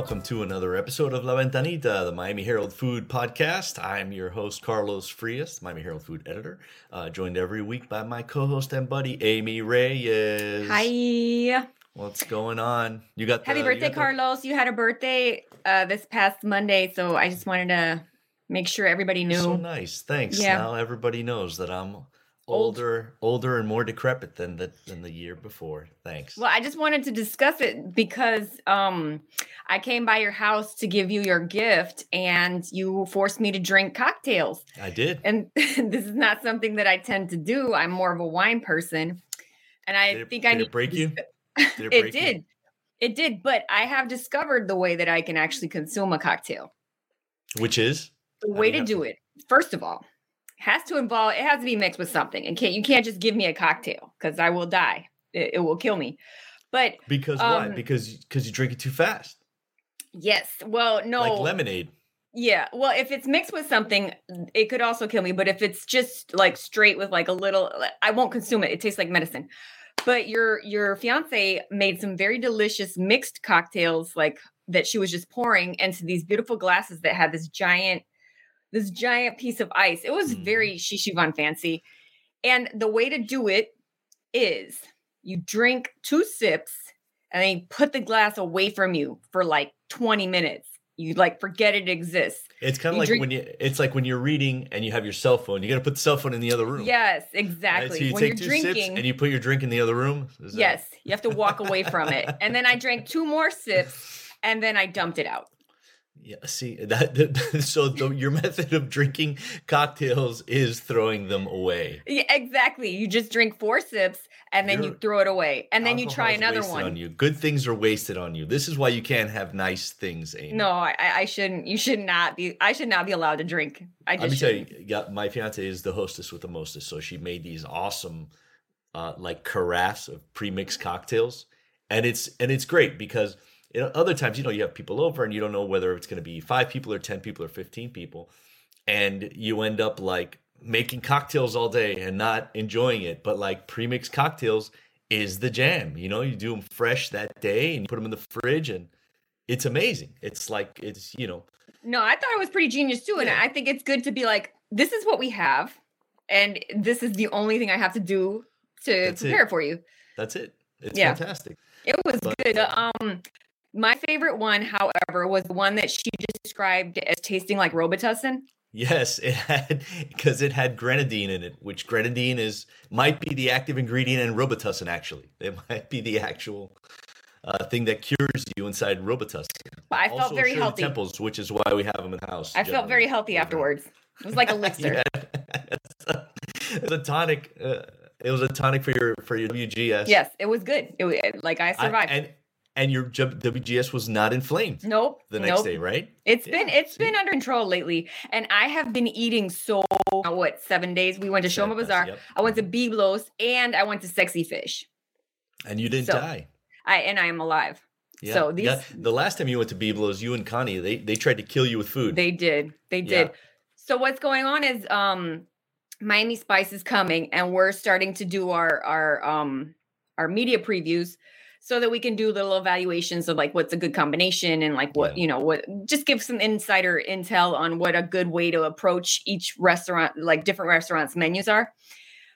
welcome to another episode of La Ventanita, the Miami Herald Food Podcast. I'm your host, Carlos Frias, Miami Herald Food Editor, uh, joined every week by my co host and buddy, Amy Reyes. Hi. What's going on? You got Happy the- birthday, you got the- Carlos. You had a birthday uh, this past Monday, so I just wanted to make sure everybody knew. So nice. Thanks. Yeah. Now everybody knows that I'm. Older, older and more decrepit than the than the year before. Thanks. Well, I just wanted to discuss it because um, I came by your house to give you your gift and you forced me to drink cocktails. I did. And this is not something that I tend to do. I'm more of a wine person. And I Did it- think did I it need to break you? Did it it break you? did. It did, but I have discovered the way that I can actually consume a cocktail. Which is The way do to do it, first of all, has to involve it has to be mixed with something. And can't you can't just give me a cocktail because I will die. It, it will kill me. But because why? Um, Because because you drink it too fast, yes, well, no, like lemonade. yeah. Well, if it's mixed with something, it could also kill me. But if it's just like straight with like a little, I won't consume it. It tastes like medicine. But your your fiance made some very delicious mixed cocktails, like that she was just pouring into these beautiful glasses that had this giant, this giant piece of ice. It was Mhm. very shishivan fancy. And the way to do it is you drink two sips and then you put the glass away from you for like 20 minutes. You like forget it exists. It's kind of like drink- when you. It's like when you're reading and you have your cell phone. You got to put the cell phone in the other room. Yes, Right? exactly. So you when take you're two drinking, sips and you put your drink in the other room. Is that- yes, you have to walk away from it. And then I drank two more sips and then I dumped it out. Yeah. See that. that- so the, your method of drinking cocktails is throwing them away. Yeah, exactly. You just drink four sips and then you You're- throw it away. And then you try another one. On you. Good things are wasted on you. This is why you can't have nice things, Amy. No, I, I shouldn't. You should not be. I should not be allowed to drink. I Let me tell shouldn't. you, yeah, my fiance is the hostess with the mostest, so she made these awesome, uh, like carafes of pre-mixed cocktails, and it's and it's great because know, other times you know you have people over and you don't know whether it's going to be five people or ten people or fifteen people, and you end up like making cocktails all day and not enjoying it. But like pre-mixed cocktails is the jam. You know, you do them fresh that day and you put them in the fridge and. It's amazing. It's like it's you know No, I thought it was pretty genius too, and Yeah. I think it's good to be like, this is what we have, and this is the only thing I have to do to That's it. prepare for you. that's it. It's Yeah. fantastic. It was But- good. Um, my favorite one, however, was the one that she described as tasting like Robitussin. Yes, it had because it had grenadine in it, which grenadine is might be the active ingredient in Robitussin. Actually, it might be the actual uh, thing that cures you inside Robitussin. I felt Also very healthy. Temples, which is why we have them in the house. I felt very healthy afterwards. It was like elixir. Yeah, it was a tonic. Uh, it was a tonic for your for your WGS. Yes, it was good. It was like I I- survived. and and your WGS was not inflamed nope. the next nope. day, right? It's Yeah, been it's see? been under control lately, and I have been eating so what seven days. We went to Shoma Bazaar. yep. I went to Byblos, and I went to Sexy Fish. And you didn't So, die. I and I am alive. Yeah. So yeah. the last time you went to Byblos, you and Connie, they they tried to kill you with food. They did. They Yeah. did. So what's going on is um Miami Spice is coming and we're starting to do our our um our media previews so that we can do little evaluations of like what's a good combination and like what Yeah. you know what just give some insider intel on what a good way to approach each restaurant like different restaurants menus are.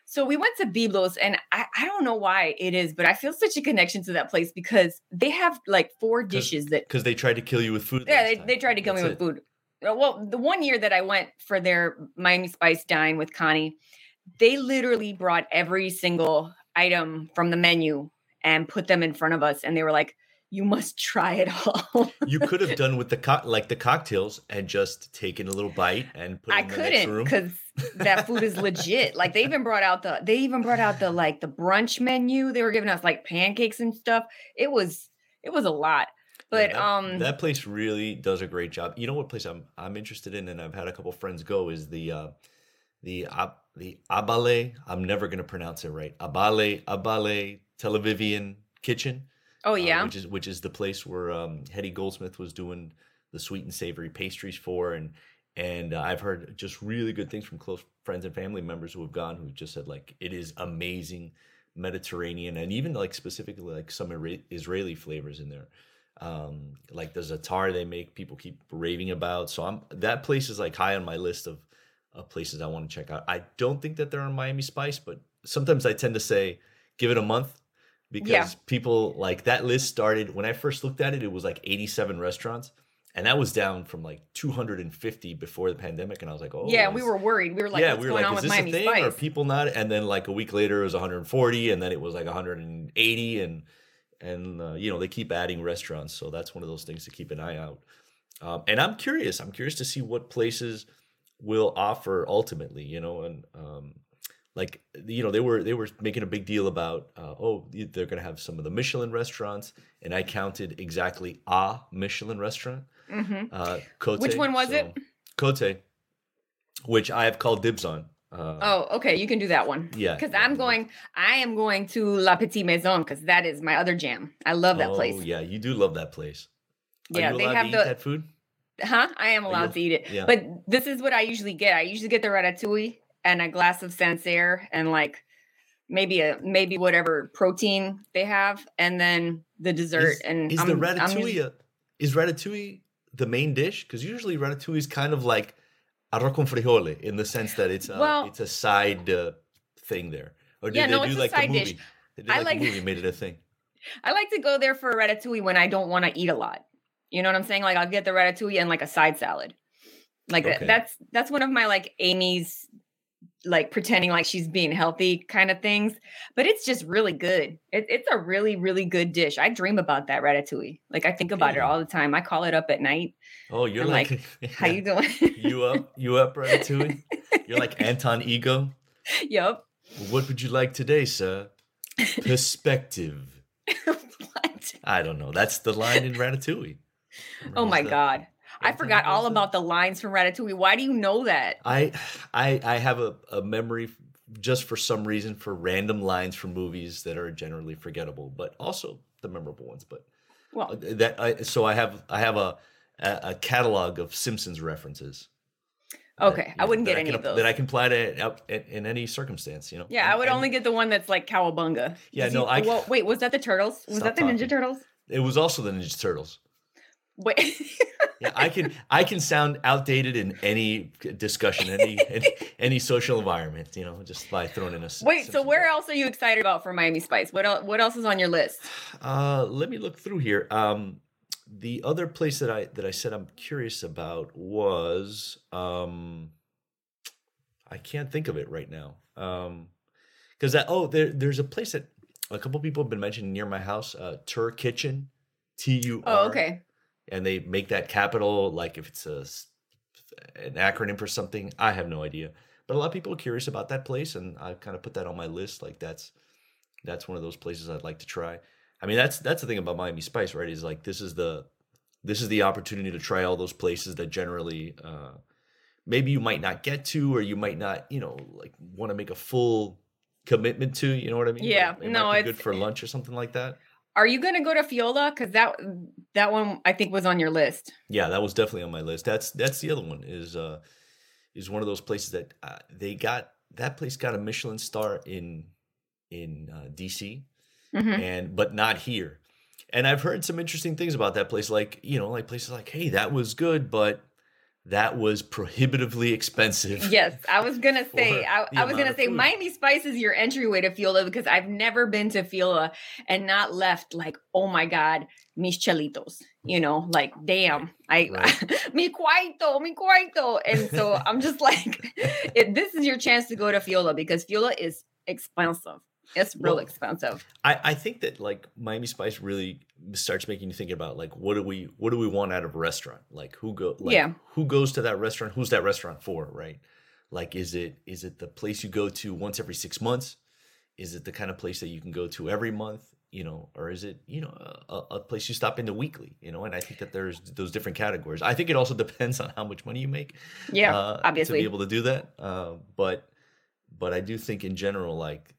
So we went to Byblos and I, I don't know why it is, but I feel such a connection to that place because they have like four dishes that because they tried to kill you with food. yeah, they, they tried to kill That's me it. with food. Uh, Well, the one year that I went for their Miami Spice dine with Connie, they literally brought every single item from the menu and put them in front of us, and they were like, "You must try it all." You could have done with the co- like the cocktails and just taken a little bite and put it I in the next couldn't because that food is legit. Like they even brought out the they even brought out the like the brunch menu. They were giving us like pancakes and stuff. It was it was a lot. Yeah, But that, um that place really does a great job. You know what place I'm I'm interested in, and I've had a couple friends go is the uh, the Ab- the Abbale. I'm never gonna pronounce it right. Abbale Abbale Tel Avivian Kitchen. oh uh, yeah. which is which is the place where um, Hedy Goldsmith was doing the sweet and savory pastries for, and and uh, I've heard just really good things from close friends and family members who have gone who just said like it is amazing Mediterranean and even like specifically like some Israeli flavors in there. Um, like the Zatar they make, people keep raving about. So I'm that place is like high on my list of, of places I want to check out. I don't think that they're on Miami Spice, but sometimes I tend to say give it a month because Yeah. people like that list started when I first looked at it. It was like 87 restaurants, and that was down from like 250 before the pandemic. And I was like, oh, yeah, we were worried. We were like, yeah, what's we were going like, on is with this Miami a thing? Are people not? And then like a week later, it was 140, and then it was like 180, and and uh, you know they keep adding restaurants, so that's one of those things to keep an eye out. Um, and I'm curious. I'm curious to see what places will offer ultimately. You know, and um, like you know they were they were making a big deal about uh, oh they're going to have some of the Michelin restaurants, and I counted exactly a Michelin restaurant. hmm Uh, Cote, Which one was it? Cote, which I have called dibs on. Uh, Oh, okay. You can do that one. Yeah, Because yeah, I'm yeah. going, I am going to La Petite Maison because that is my other jam. I love that oh, place. yeah, you do love that place. Are Yeah, you they have to the eat that food? huh? I am you- allowed to eat it. yeah. But this is what I usually get. I usually get the ratatouille and a glass of Sancerre and like maybe a maybe whatever protein they have, and then the dessert. Is, and is I'm, the ratatouille a, is ratatouille the main dish? Because usually ratatouille is kind of like arroz con frijole in the sense that it's a, Well- it's a side uh, thing there. Or did Yeah, they no, do it's a like side the dish. movie? They did I like, like- the movie made it a thing. I like to go there for a ratatouille when I don't want to eat a lot. You know what I'm saying? Like I'll get the ratatouille and like a side salad. Like Okay. that's that's one of my like Amy's like pretending like she's being healthy kind of things. But it's just really good. It, it's a really really good dish. I dream about that ratatouille. Like I think about it all the time. I call it up at night. Oh, you're like, like, How you doing? you up? You up, ratatouille? You're like Anton Ego. yep. What would you like today, sir? Perspective. what? I don't know. That's the line in Ratatouille. Oh my that? god. I forgot all about the lines from Ratatouille. Why do you know that? I I I have a, a memory just for some reason for random lines from movies that are generally forgettable, but also the memorable ones. But Well, uh, that I so I have I have a a, a catalog of Simpsons references. Okay, you I wouldn't that get any can of those. that I can apply to in, in any circumstance. You know. Yeah, I would and only get the one that's like cowabunga. Yeah, no, you- I- Well, wait, was that the turtles? Was that the Ninja. Turtles? It was also the Ninja Turtles. Wait, Yeah, I can I can sound outdated in any discussion, any any, any social environment. You know, just by throwing in a. wait. So where else are you excited about for Miami Spice? What else? What else is on your list? Uh, let me look through here. Um, the other place that I that I said I'm curious about was um, I can't think of it right now. Um, because oh, there there's a place that a couple people have been mentioning near my house. Uh, Tur Kitchen, T U R. Oh, okay. And they make that capital like if it's a an acronym for something. I have no idea. But a lot of people are curious about that place, and I kind of put that on my list. Like that's that's one of those places I'd like to try. I mean, that's that's the thing about Miami Spice, right? Is like this is the this is the opportunity to try all those places that generally uh, maybe you might not get to, or you might not, you know, like want to make a full commitment to. You know what I mean? Yeah, it no, be good for lunch or something like that. Are you gonna go to Fiola? Because that that one I think was on your list. Yeah, that was definitely on my list. That's that's the other one is uh is one of those places that uh, they got that place got a Michelin star in in uh, DC Mhm. and but not here. And I've heard some interesting things about that place like, you know, like places like, "Hey, that was good, but that was prohibitively expensive." Yes, I was gonna say. I, I was gonna say food. Miami Spice is your entryway to Fiola because I've never been to Fiola and not left like, oh my god, mis chelitos. You know, like damn, I Right. mi cuarto, mi cuarto. And so I'm just like, it, this is your chance to go to Fiola because Fiola is expensive. It's real Well, expensive. I, I think that like Miami Spice really starts making you think about like what do we what do we want out of a restaurant? Like who go like Yeah. who goes to that restaurant? Who's that restaurant for, right? Like is it is it the place you go to once every 6 months? Is it the kind of place that you can go to every month, you know, or is it, you know, a, a place you stop into weekly, you know? And I think that there's those different categories. I think it also depends on how much money you make Yeah, uh, obviously. to be able to do that. Uh, but but I do think in general, like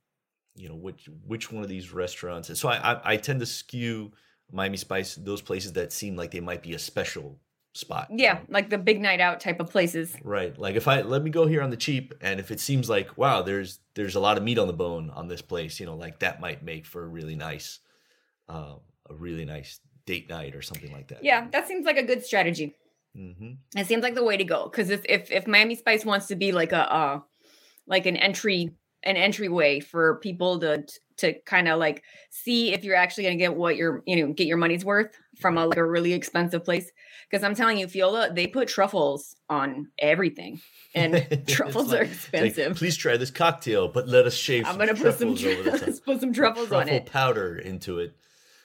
you know, which which one of these restaurants. And so I, I I tend to skew Miami Spice those places that seem like they might be a special spot. yeah, like the big night out type of places. Right. Like if I let me go here on the cheap, and if it seems like wow, there's there's a lot of meat on the bone on this place, you know, like that might make for a really nice, uh, a really nice date night or something like that. Yeah, that seems like a good strategy. hmm It seems like the way to go because if, if if Miami Spice wants to be like a uh like an entry an entryway for people to to kind of like see if you're actually gonna get what you're you know get your money's worth from a like a really expensive place. Because I'm telling you, Fiola, they put truffles on everything, and truffles like- are it's like, expensive. Please try this cocktail, but let us shave. I'm gonna put some truffles over the put some truffles on truffle it. powder into it.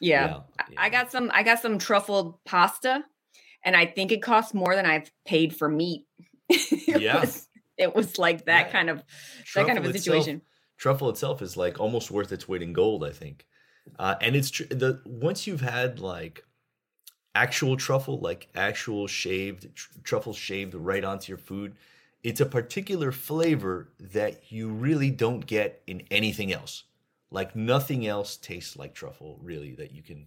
Yeah. Yeah, I- yeah. I got some I got some truffled pasta and I think it costs more than I've paid for meat. it Yeah. was it was like that Yeah. kind of that kind of a Truffle situation. Truffle itself is like almost worth its weight in gold, I think. Uh, and it's tr- the once you've had like actual truffle, like actual shaved tr- truffle shaved right onto your food, it's a particular flavor that you really don't get in anything else. Like nothing else tastes like truffle, really, that you can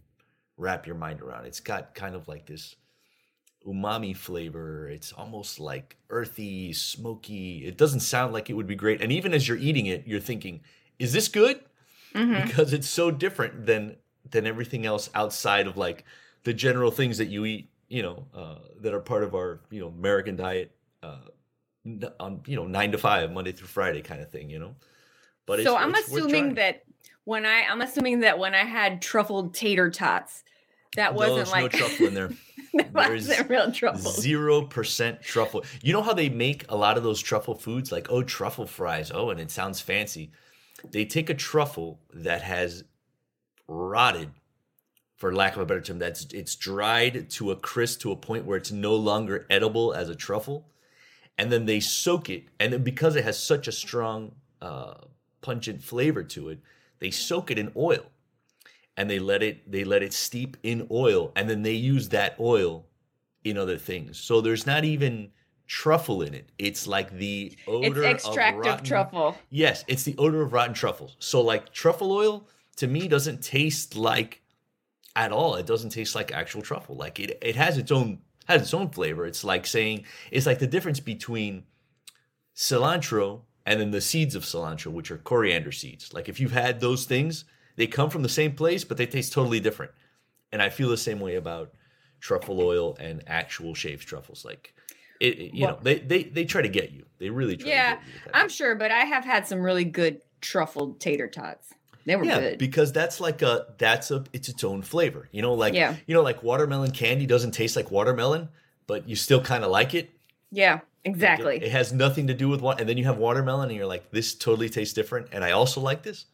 wrap your mind around. It's got kind of like this umami flavor. It's almost like earthy, smoky. It doesn't sound like it would be great. And even as you're eating it, you're thinking, is this good? Mhm. Because it's so different than than everything else outside of like the general things that you eat, you know, uh, that are part of our, you know, American diet uh, on, you know, nine to five, Monday through Friday kind of thing, you know? But so it's- I'm assuming that when I I'm assuming that when I had truffled tater tots, that wasn't there's like no truffle in there. that There's wasn't real truffle. Zero percent truffle. You know how they make a lot of those truffle foods, like oh truffle fries. Oh, and it sounds fancy. They take a truffle that has rotted, for lack of a better term, that's it's dried to a crisp to a point where it's no longer edible as a truffle, and then they soak it, and then because it has such a strong, uh, pungent flavor to it, they soak it in oil and they let it they let it steep in oil and then they use that oil in other things. So there's not even truffle in it. It's like the It's odor extract of, of, truffle. yes it's the odor of rotten truffles so like truffle oil to me doesn't taste like at all. It doesn't taste like actual truffle. Like it, it has its own has its own flavor. It's like saying it's like the difference between cilantro and then the seeds of cilantro which are coriander seeds. Like if you've had those things they come from the same place but they taste totally different and i feel the same way about truffle oil and actual shaved truffles like it, it- you Well- know they, they they try to get you they really try Yeah, to get you. I'm sure, but I have had some really good truffled tater tots. They were yeah good. because that's like a that's a it's its own flavor you know like Yeah. you know like watermelon candy doesn't taste like watermelon but you still kind of like it yeah, Like, exactly. it, it has nothing to do with what and then you have watermelon and you're like this totally tastes different and i also like this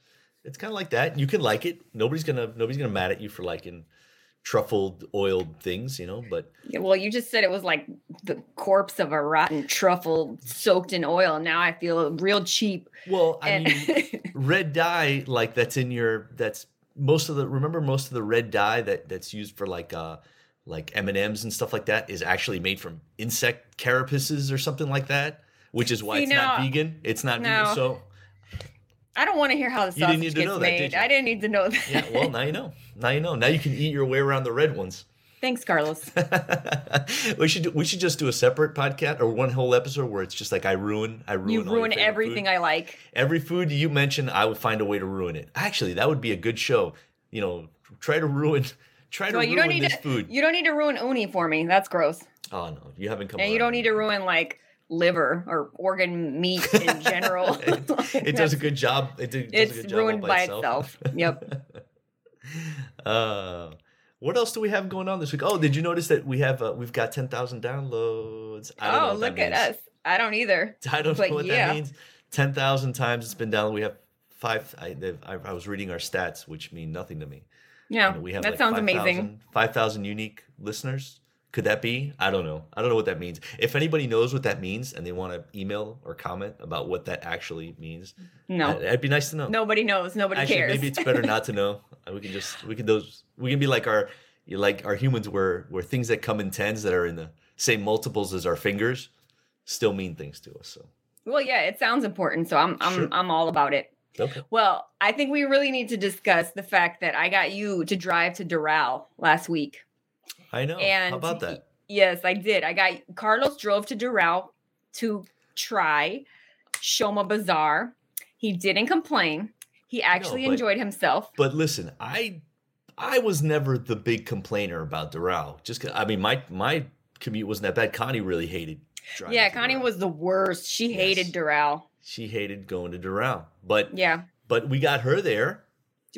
it's kind of like that. You can like it. Nobody's gonna nobody's gonna mad at you for liking truffled oiled things you know but Yeah, well, you just said it was like the corpse of a rotten truffle soaked in oil. Now I feel real cheap. well i And mean red dye like that's in your that's most of the remember most of the red dye that that's used for like uh like m&ms and stuff like that is actually made from insect carapaces or something like that which is why See, it's not vegan. It's not now- vegan so I don't want to hear how the You didn't sausage need to gets know that, did made. you? I didn't need to know that. yeah well now you know now you know now you can eat your way around the red ones Thanks, Carlos. we should do, we should just do a separate podcast or one whole episode where it's just like I ruin I ruin You ruin everything food. I like. Every food you mention, I will find a way to ruin it. Actually, that would be a good show. You know, try to ruin try to Well, ruin you don't need this to. food. You don't need to ruin uni for me. That's gross. oh no, you haven't come. And you don't need to ruin like liver or organ meat in general. it, it does a good job. It, do- does a It's good job all ruined by itself. Yep. uh, what else do we have going on this week? Oh, did you notice that we have uh, we've got ten thousand downloads? Oh, look at us. I don't either. I don't But know what yeah. that means. Ten thousand times it's been down. We have five. I, I, I was reading our stats, which mean nothing to me. Yeah, You know, we have that like sounds 5,000 amazing. 5,000 unique listeners. Could that be? I don't know. I don't know what that means. If anybody knows what that means and they want to email or comment about what that actually means, No, that- that'd be nice to know. nobody knows. Nobody Actually, cares. maybe it's better not to know. Uh, We can just we can those we can be like our like our humans where where things that come in tens that are in the same multiples as our fingers still mean things to us. So well, yeah, it sounds important, so I'm I'm Sure. I'm all about it. okay. Well, I think we really need to discuss the fact that I got you to drive to Doral last week. I know. And How about that? Yes, I did. I got Carlos drove to Doral to try Shoma Bazaar. He didn't complain. He actually but- enjoyed himself. But listen, I I was never the big complainer about Doral. Just I mean, my my commute wasn't that bad. Connie really hated. driving Yeah, Connie Doral. was the worst. She hated Yes. Doral. She hated going to Doral, but Yeah, but we got her there.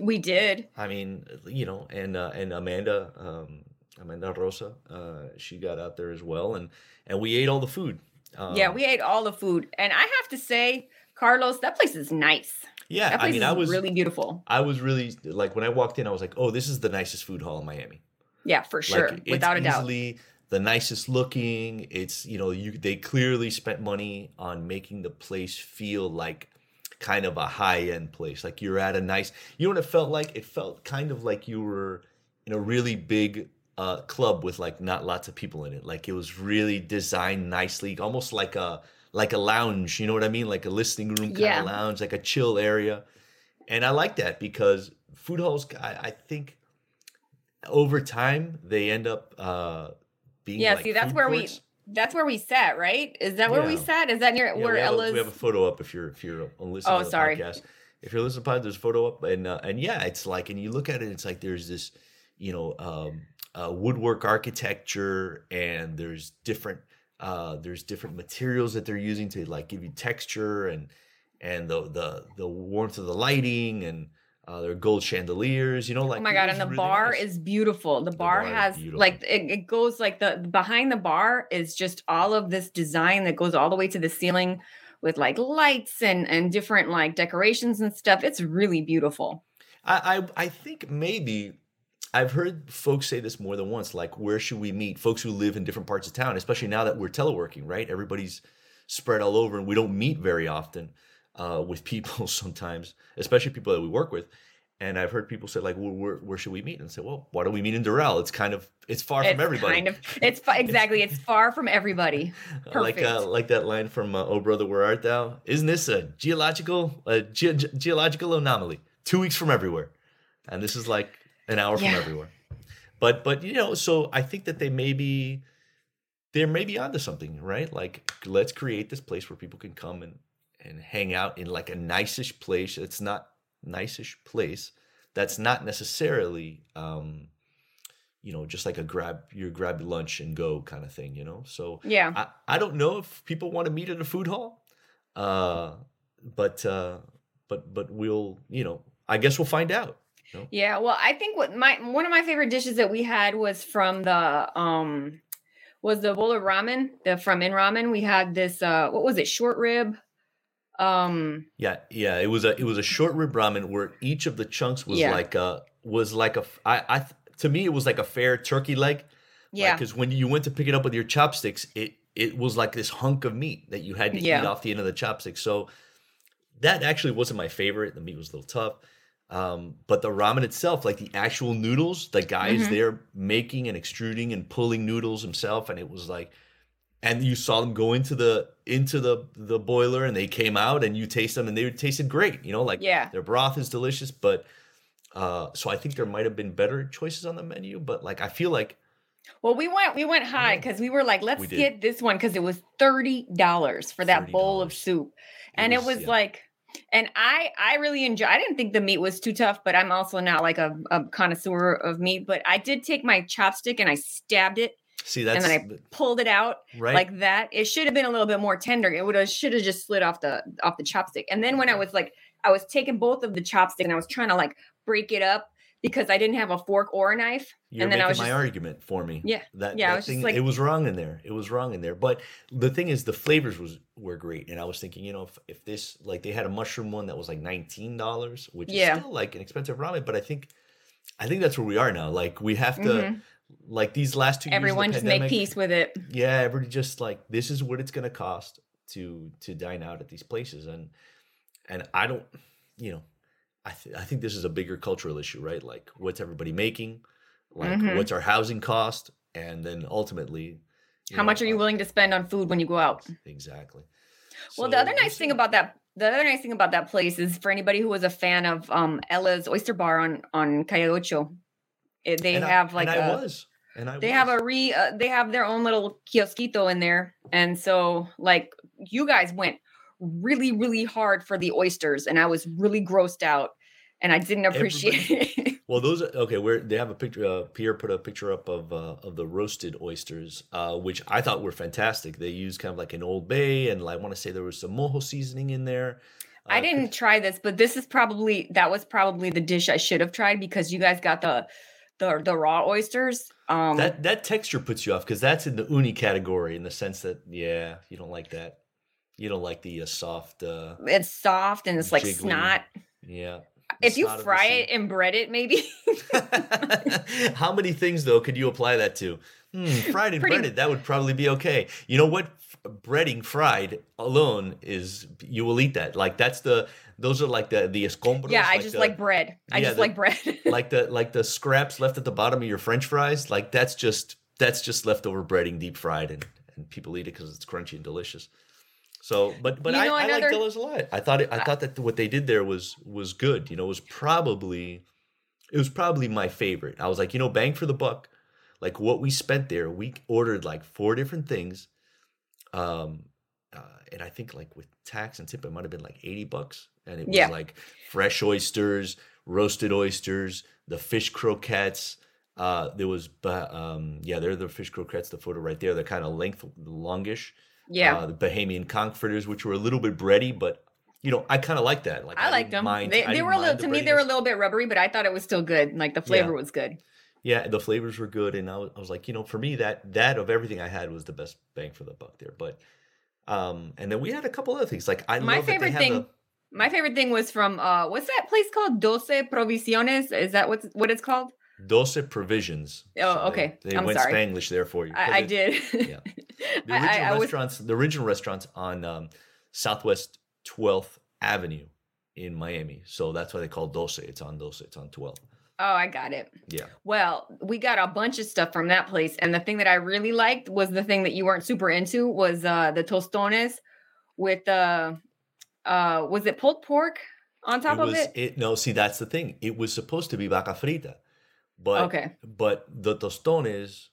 we did. I mean, you know, and uh, and Amanda, um, Amanda Rosa, uh, she got out there as well, and and we ate all the food. Um, yeah, we ate all the food, and I have to say, Carlos, that place is nice. yeah. That I mean, I was really beautiful. I was really like when I walked in, I was like, oh, this is the nicest food hall in Miami. Yeah, for sure, Like, without a doubt. the nicest looking. It's you know you they clearly spent money on making the place feel like kind of a high end place. Like you're at a nice. You know what it felt like? It felt kind of like you were in a really big uh, club with like not lots of people in it. Like it was really designed nicely, almost like a like a lounge. You know what I mean? Like a listening room kind Yeah. of lounge, like a chill area. And I like that because food halls, I, I think over time they end up uh being Yeah, like see, that's where we- That's where we sat, right? Is that where we Yeah. sat? Is that near Yeah, where we, have a, Ella's? we have a photo up if you're if you're listening Oh, to the sorry. podcast. If you're listening to the pod, there's a photo up and uh, and yeah, it's like and you look at it, it's like there's this you know um, uh, woodwork architecture and there's different uh, there's different materials that they're using to like give you texture and and the the the warmth of the lighting and uh, there are gold chandeliers, you know, like oh my god! And the really bar nice. is beautiful. The, bar, bar has like it, it goes like the behind the bar is just all of this design that goes all the way to the ceiling with like lights and and different like decorations and stuff. It's really beautiful. I, I I think maybe I've heard folks say this more than once. Like, where should we meet? Folks who live in different parts of town, especially now that we're teleworking, right? Everybody's spread all over, and we don't meet very often uh, with people sometimes, especially people that we work with. And I've heard people say like, well, where, where should we meet? And say, well, why don't we meet in Doral? It's kind of it's far it's from everybody. kind of it's exactly it's far from everybody. like uh, like that line from uh, "Oh Brother, Where Art Thou?" Isn't this a geological a ge- geological anomaly? Two weeks from everywhere, and this is like an hour Yeah. from everywhere. But but you know, so I think that they may be they're maybe onto something, right? Like let's create this place where people can come and and hang out in like a niceish place. It's not niceish place. That's not necessarily um, you know, just like a grab your grab lunch and go kind of thing, you know. So Yeah. I, I don't know if people want to meet at a food hall, uh, but uh, but but we'll you know I guess we'll find out. Yeah, well, I think what my one of my favorite dishes that we had was from the um was the bowl of ramen, the from in ramen. We had this uh what was it, short rib? Um Yeah, yeah. It was a it was a short rib ramen where each of the chunks was Yeah. like a was like a I I to me it was like a fair turkey leg. yeah. Because when you went to pick it up with your chopsticks, it it was like this hunk of meat that you had to eat off the end of the chopstick. So that actually wasn't my favorite. The meat was a little tough. Um, but the ramen itself, like the actual noodles, the guy is Mhm. there making and extruding and pulling noodles himself, and it was like, and you saw them go into the into the the boiler, and they came out, and you taste them, and they tasted great. You know, like Yeah. their broth is delicious, but uh, so I think there might have been better choices on the menu, but like I feel like Well, we went we went high because we were like, let's get this one because it was thirty dollars for that bowl of $30. soup, and it was yeah. like, and I I really enjoy. I didn't think the meat was too tough, but I'm also not like a, a connoisseur of meat. But I did take my chopstick and I stabbed it, see that, and then I pulled it out right. like that. It should have been a little bit more tender. It would have should have just slid off the off the chopstick. And then when I was like, I was taking both of the chopstick and I was trying to like break it up because I didn't have a fork or a knife. You're and then I making was my just- argument for me. Yeah, That, yeah, I that was thing, like- it was wrong in there. It was wrong in there. But the thing is, the flavors was were great, and I was thinking, you know, if, if this like they had a mushroom one that was like nineteen dollars, which Yeah. is still like an expensive ramen, but I think, I think that's where we are now. Like we have to, Mhm. like these last two Everyone just make peace with it. Yeah, everybody just like this is what it's going to cost to to dine out at these places, and and I don't, you know, I th- I think this is a bigger cultural issue, right? Like what's everybody making, like Mhm. what's our housing cost, and then ultimately, How much are you willing to spend on food when you go out? Exactly. Well, the other nice thing about that the other nice thing about that place is for anybody who was a fan of um Ella's Oyster Bar on on Calle Ocho, it, they And I- have like and I a was, and I they was. have a re uh, they have their own little kiosquito in there, and so like you guys went really really hard for the oysters, and I was really grossed out. and I didn't appreciate it. Well, those are okay. Where they have a picture. Uh, Pierre put a picture up of uh, of the roasted oysters, uh, which I thought were fantastic. They use kind of like an Old Bay, and I want to say there was some mojo seasoning in there. I Uh, didn't try this, but this is probably that was probably the dish I should have tried because you guys got the the the raw oysters. Um That that texture puts you off because that's in the uni category in the sense that yeah, you don't like that. You don't like the uh, soft. uh it's soft and it's like jiggly. snot. Yeah. If you snot of the fry it and bread it, maybe. How many things though could you apply that to? Hmm, fried and Pretty- breaded, that would probably be okay. You know what? Breading fried alone is you will eat that. Like that's the those are like the the escombros. yeah, I just the- like bread. I yeah, just the- like bread. like the like the scraps left at the bottom of your French fries. Like that's just that's just leftover breading deep fried and and people eat it because it's crunchy and delicious. So, but but You I, know I like another- Della's a lot. I thought it, I thought that what they did there was was good. You know, it was probably it was probably my favorite. I was like, you know, bang for the buck. Like what we spent there, we ordered like four different things, um, uh, and I think like with tax and tip, it might have been like eighty bucks, and it was Yeah. like fresh oysters, roasted oysters, the fish croquettes. Uh, there was, um, yeah, they're the fish croquettes. The photo right there, they're kind of length longish. Yeah. Uh, the Bahamian conch fritters, which were a little bit bready, but you know, I kind of like that. Like I liked them. mind- they they were a little to me they were a little bit rubbery, but I thought it was still good. Like the flavor was good. Yeah, the flavors were good, and I was, I was like, you know, for me that that of everything I had was the best bang for the buck there. But um, and then we had a couple other things. Like I My love that they favorite thing the- My favorite thing was from uh what's that place called? Doce Provisiones? Is that what's what it's called? Doce provisions. Oh, they- okay. They, I'm went sorry. Spanglish there for you. I, I it- did. yeah. The I- I- original was- restaurants, the original restaurants on um, Southwest 12th Avenue in Miami. So that's why they call Doce. It's on Doce. It's on 12. Oh, I got it. Yeah. Well, we got a bunch of stuff from that place, and the thing that I really liked was the thing that you weren't super into was uh the tostones with uh uh was it pulled pork on top it of was it? no see that's the thing it was supposed to be vaca frita but Okay. but the tostones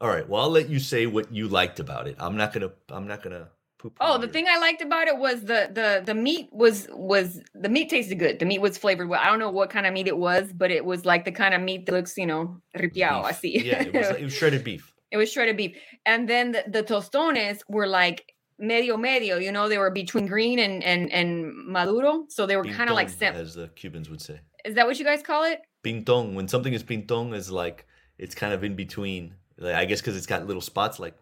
all right well i'll let you say what you liked about it i'm not gonna i'm not gonna poop Oh, the thing I liked about it was the the the meat was was the meat tasted good. The meat was flavored well. I don't know what kind of meat it was, but it was like the kind of meat that looks, you know, ripiao. I see. yeah it was, it was shredded beef It was shredded beef. And then the, the tostones were like medio medio, you know, they were between green and and and maduro. So they were kind of like sim- as the cubans would say Is that what you guys call it? Pintón when something is pintón is like it's kind of in between like, i guess because it's got little spots like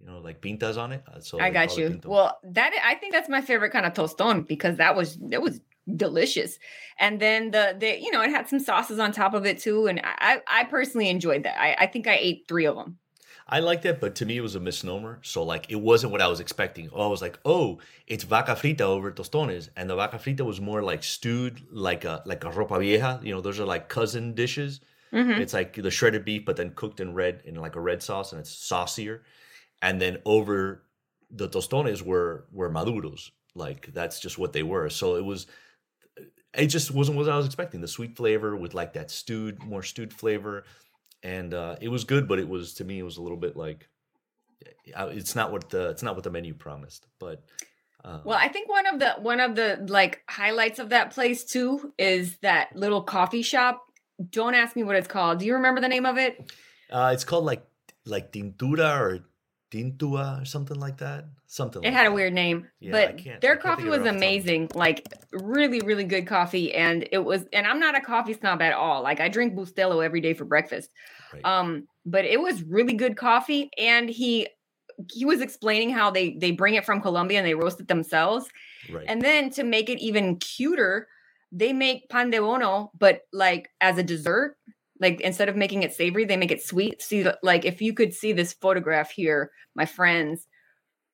you know like pintas on it uh, so I got you. Well, that I think that's my favorite kind of toston because that was it was delicious. And then the the you know, it had some sauces on top of it too and I I personally enjoyed that. I I think I ate 3 of them. I like that, but to me it was a misnomer. So like it wasn't what I was expecting. Oh, I was like, oh, it's vaca frita over tostones, and the vaca frita was more like stewed, like a like a ropa vieja. You know, those are like cousin dishes. Mhm. It's like the shredded beef, but then cooked in red in like a red sauce, and it's saucier. And then over the tostones were were maduros. Like that's just what they were. So it was. It just wasn't what I was expecting. The sweet flavor with like that stewed, more stewed flavor, and uh, it was good. But it was to me, it was a little bit like uh, it's not what the it's not what the menu promised. But uh, Well, I think one of the one of the like highlights of that place too is that little coffee shop. Don't ask me what it's called. Do you remember the name of it? uh, it's called like like tintura or tintua or something like that. Something. It like had a weird name, Yeah, but their coffee think of it was off the top. amazing. Like really, really good coffee, and it was. And I'm not a coffee snob at all. Like I drink Bustelo every day for breakfast. Right. Um, but it was really good coffee, and he he was explaining how they they bring it from Colombia and they roast it themselves, right. and then to make it even cuter, they make pan de bono, but like as a dessert. Like instead of making it savory, they make it sweet. See, like if you could see this photograph here, my friends,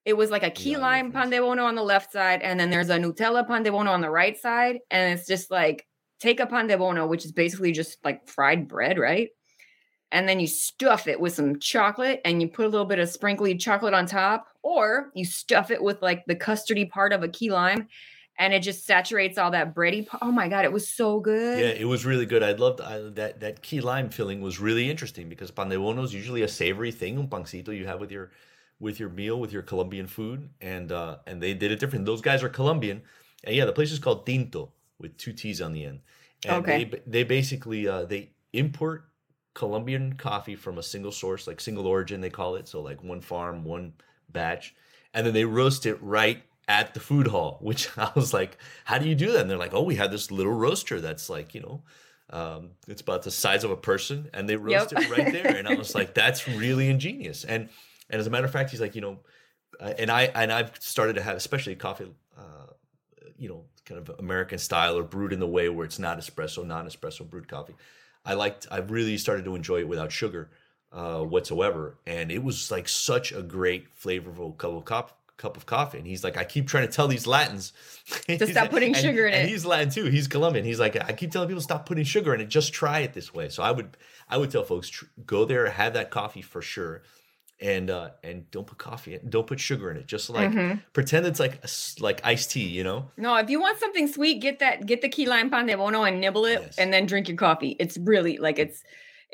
it was like a key Yeah, lime pan de bono on the left side, and then there's a Nutella pan de bono on the right side, and it's just like take a pan de bono, which is basically just like fried bread, right? And then you stuff it with some chocolate, and you put a little bit of sprinkly chocolate on top, or you stuff it with like the custardy part of a key lime, and it just saturates all that bready. Oh my god, it was so good. Yeah, it was really good. I loved I, that that key lime filling was really interesting because pan de bono is usually a savory thing, un pancito you have with your with your meal with your Colombian food, and uh, and they did it different. Those guys are Colombian, and yeah, the place is called Tinto with two T's on the end, And Okay. They, they basically uh, they import Colombian coffee from a single source, like single origin, they call it. So like one farm, one batch, and then they roast it right at the food hall. Which I was like, how do you do that? And they're like, oh, we had this little roaster that's like you know. Um, it's about the size of a person, and they roast Yep. it right there. And I was like, "That's really ingenious." And and as a matter of fact, he's like, you know, uh, and I and I've started to have, especially coffee, uh, you know, kind of American style or brewed in the way where it's not espresso, non-espresso brewed coffee. I liked. I really started to enjoy it without sugar uh, whatsoever, and it was like such a great flavorful cup of cup of coffee. And he's like, I keep trying to tell these Latins To stop putting and- sugar in and it. He's Latin too. He's Colombian. He's like, I keep telling people stop putting sugar in it. Just try it this way. So I would, I would tell folks, tr- go there, have that coffee for sure, and uh, and don't put coffee in, don't put sugar in it. Just like Mhm. pretend it's like a like iced tea, you know. No, if you want something sweet, get that get the key lime pan de bono and nibble it Yes. and then drink your coffee. It's really like it's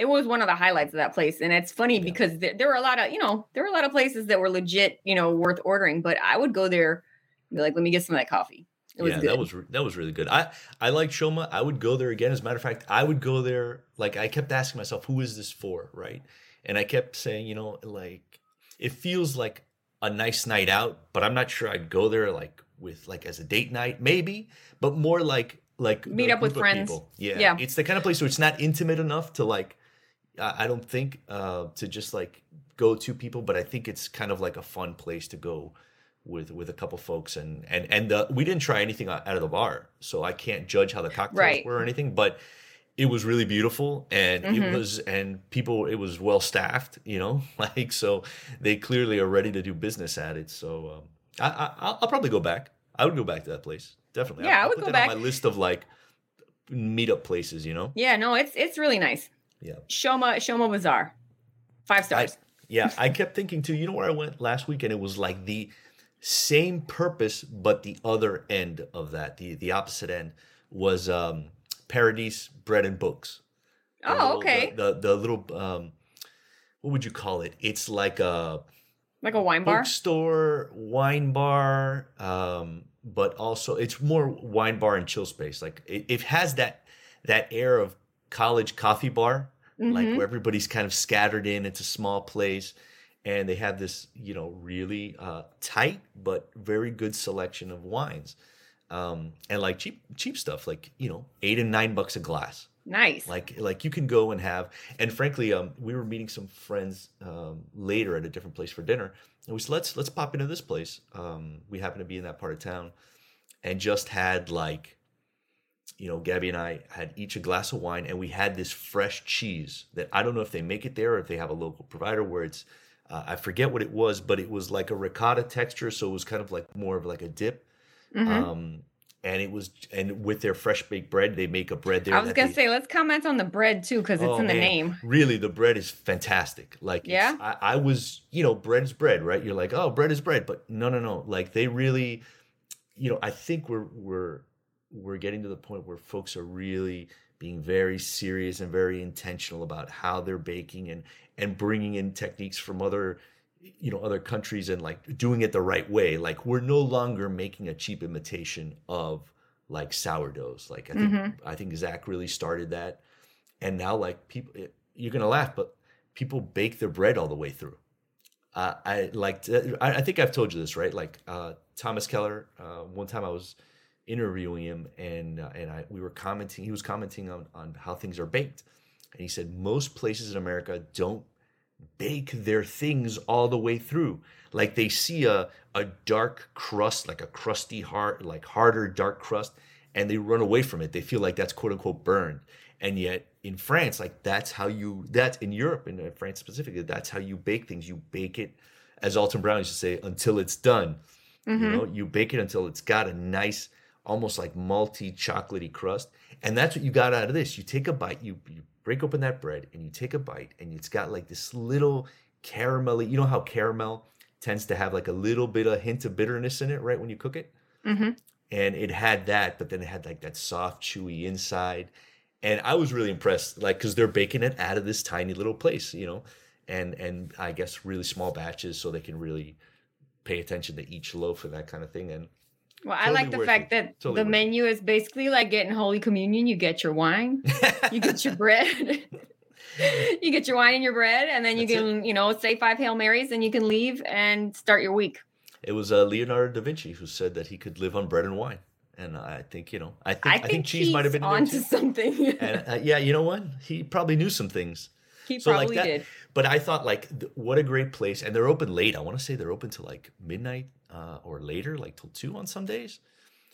it was one of the highlights of that place. And it's funny Yeah. because there, there were a lot of, you know, there were a lot of places that were legit, you know, worth ordering, but I would go there and be like, let me get some of that coffee. It was yeah, that was that was really good. I I like Shoma. I would go there again. As a matter of fact, I would go there. Like I kept asking myself, who is this for, right? And I kept saying, you know, like it feels like a nice night out, but I'm not sure I'd go there like with like as a date night, maybe, but more like like Meet up with friends. people. Yeah, Yeah. it's the kind of place where it's not intimate enough to like. I I don't think uh, to just like go to people, but I think it's kind of like a fun place to go with with a couple folks and and and the, we didn't try anything out of the bar so i can't judge how the cocktails Right. were or anything but it was really beautiful and Mhm. it was and people it was well staffed you know like so they clearly are ready to do business at it so um i, I i'll I'll probably go back i would go back to that place definitely Yeah, I I'll would put go that on back. my list of like meetup places you know yeah, no, it's it's really nice. Yeah Shoma Shoma Bazaar. Five stars. Yeah, I kept thinking too. You know where I went last week, and it was like the same purpose, but the other end of that, the the opposite end, was um, Paradis Bread and Books. The oh, little- okay. The, the the little um, what would you call it? It's like a like a wine bar. bookstore, wine bar, um, but also it's more wine bar and chill space. Like it, it has that that air of college coffee bar like Mhm. where everybody's kind of scattered in. It's a small place, and they have this, you know, really uh, tight but very good selection of wines, um, and like cheap cheap stuff, like you know, eight and nine bucks a glass. Nice. Like like you can go and have. And frankly, um, we were meeting some friends um, later at a different place for dinner, and we said let's let's pop into this place. Um, we happen to be in that part of town, and just had like you know, Gabby and I had each a glass of wine, and we had this fresh cheese that I don't know if they make it there or if they have a local provider where it's, uh, I forget what it was, but it was like a ricotta texture, so it was kind of like more of like a dip. Mhm. Um, and it was, and with their fresh baked bread, they make a bread there. I was gonna they- say, let's comment on the bread too, because it's Oh, in the man. name. Really, the bread is fantastic. Like, Yeah? I, I was, you know, bread is bread, right? You're like, oh, bread is bread, but no, no, no. Like, they really, you know, I think we're we're we're getting to the point where folks are really being very serious and very intentional about how they're baking and and bringing in techniques from other you know other countries and like doing it the right way. Like we're no longer making a cheap imitation of like sourdoughs. Like i think Mhm. i think Zak really started that. And now like people it, you're gonna laugh but people bake their bread all the way through. Uh, i like to, I, I think i've told you this right? Like uh, thomas keller uh, one time i was interviewing him and uh, and I, we were commenting he was commenting on on how things are baked. And he said most places in america don't bake their things all the way through. Like they see a a dark crust like a crusty heart, like harder dark crust and they run away from it. They feel like that's quote unquote burned. And yet in france like that's how you that's in europe and in france specifically that's how you bake things. You bake it as alton brown used to say until it's done. Mhm. you know you bake it until it's got a nice almost like malty chocolatey crust. And that's what you got out of this. You take a bite you, you break open that bread and you take a bite and it's got like this little caramelly you know how caramel tends to have like a little bit of hint of bitterness in it right when you cook it? Mhm. and it had that but then it had like that soft chewy inside. And i was really impressed like because they're baking it out of this tiny little place you know? And and i guess really small batches so they can really pay attention to each loaf and that kind of thing. And Well, I Totally like the fact it. that Totally the menu is basically like getting Holy Communion. You get your wine, you get your bread, you get your wine and your bread, and then you That's it. can, you know, say five Hail Marys and you can leave and start your week. It was uh, Leonardo da Vinci who said that he could live on bread and wine, and I think you know, I think I I think, think, cheese might have been onto something. And uh, yeah, you know what? He probably knew some things. he so like probably that- did. But I thought like, th- what a great place, and they're open late. I want to say they're open till like midnight uh, or later, like till two on some days.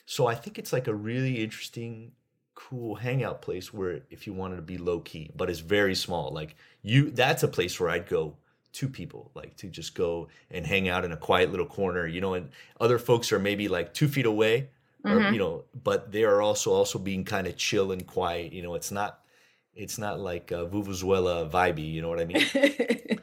So I think it's like a really interesting, cool hangout place where if you wanted to be low key, but it's very small. Like you, that's a place where I'd go two people, like to just go and hang out in a quiet little corner, you know. And other folks are maybe like two feet away, or Mhm. you know, but they are also also being kind of chill and quiet. You know, it's not. It's not like uh, Vuvuzuela vibey, you know what I mean?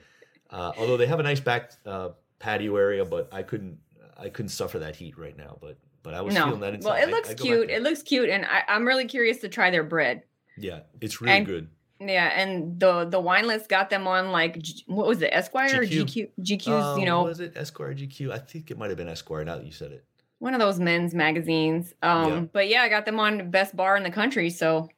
Uh, although they have a nice back uh, patio area, but I couldn't I couldn't suffer that heat right now. But but I was no, feeling that inside. well, it looks go back cute. It looks cute, and I, I'm really curious to try their bread. yeah, it's really and- good. Yeah, and the the wine list got them on like what was it, Esquire or GQ. GQ? GQ's, Uh, you know, was it Esquire GQ? I think it might have been Esquire. Now that you said it. one of those men's magazines. Um, Yeah. but yeah, I got them on best bar in the country. So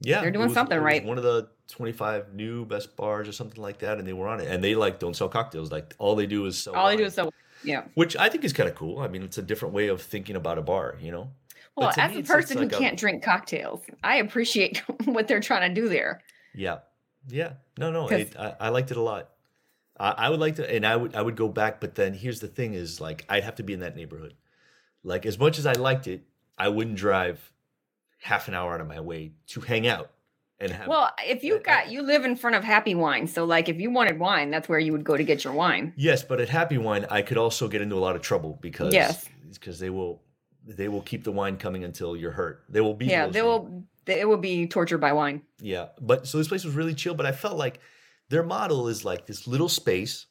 Yeah, They're doing was- something right. One of the 25 new best bars or something like that, and they were on it. And they like don't sell cocktails. Like all they do is sell. all they do is so yeah. which I think is kind of cool. I mean, it's a different way of thinking about a bar. You know. Well, as me, a person like who a- can't drink cocktails, I appreciate what they're trying to do there. Yeah, yeah. No, no. it, I, I liked it a lot. I, I would like to, and I would, I would go back. But then here's the thing: is like I'd have to be in that neighborhood. Like as much as I liked it, I wouldn't drive half an hour out of my way to hang out and have. Well, if you got you live in front of Happy Wine, so like if you wanted wine, that's where you would go to get your wine. yes, but at Happy Wine, I could also get into a lot of trouble because Yes. because they will they will keep the wine coming until you're hurt. They will be Yeah, they will. They, it will be tortured by wine. Yeah, but so this place was really chill. But I felt like their model is like this little space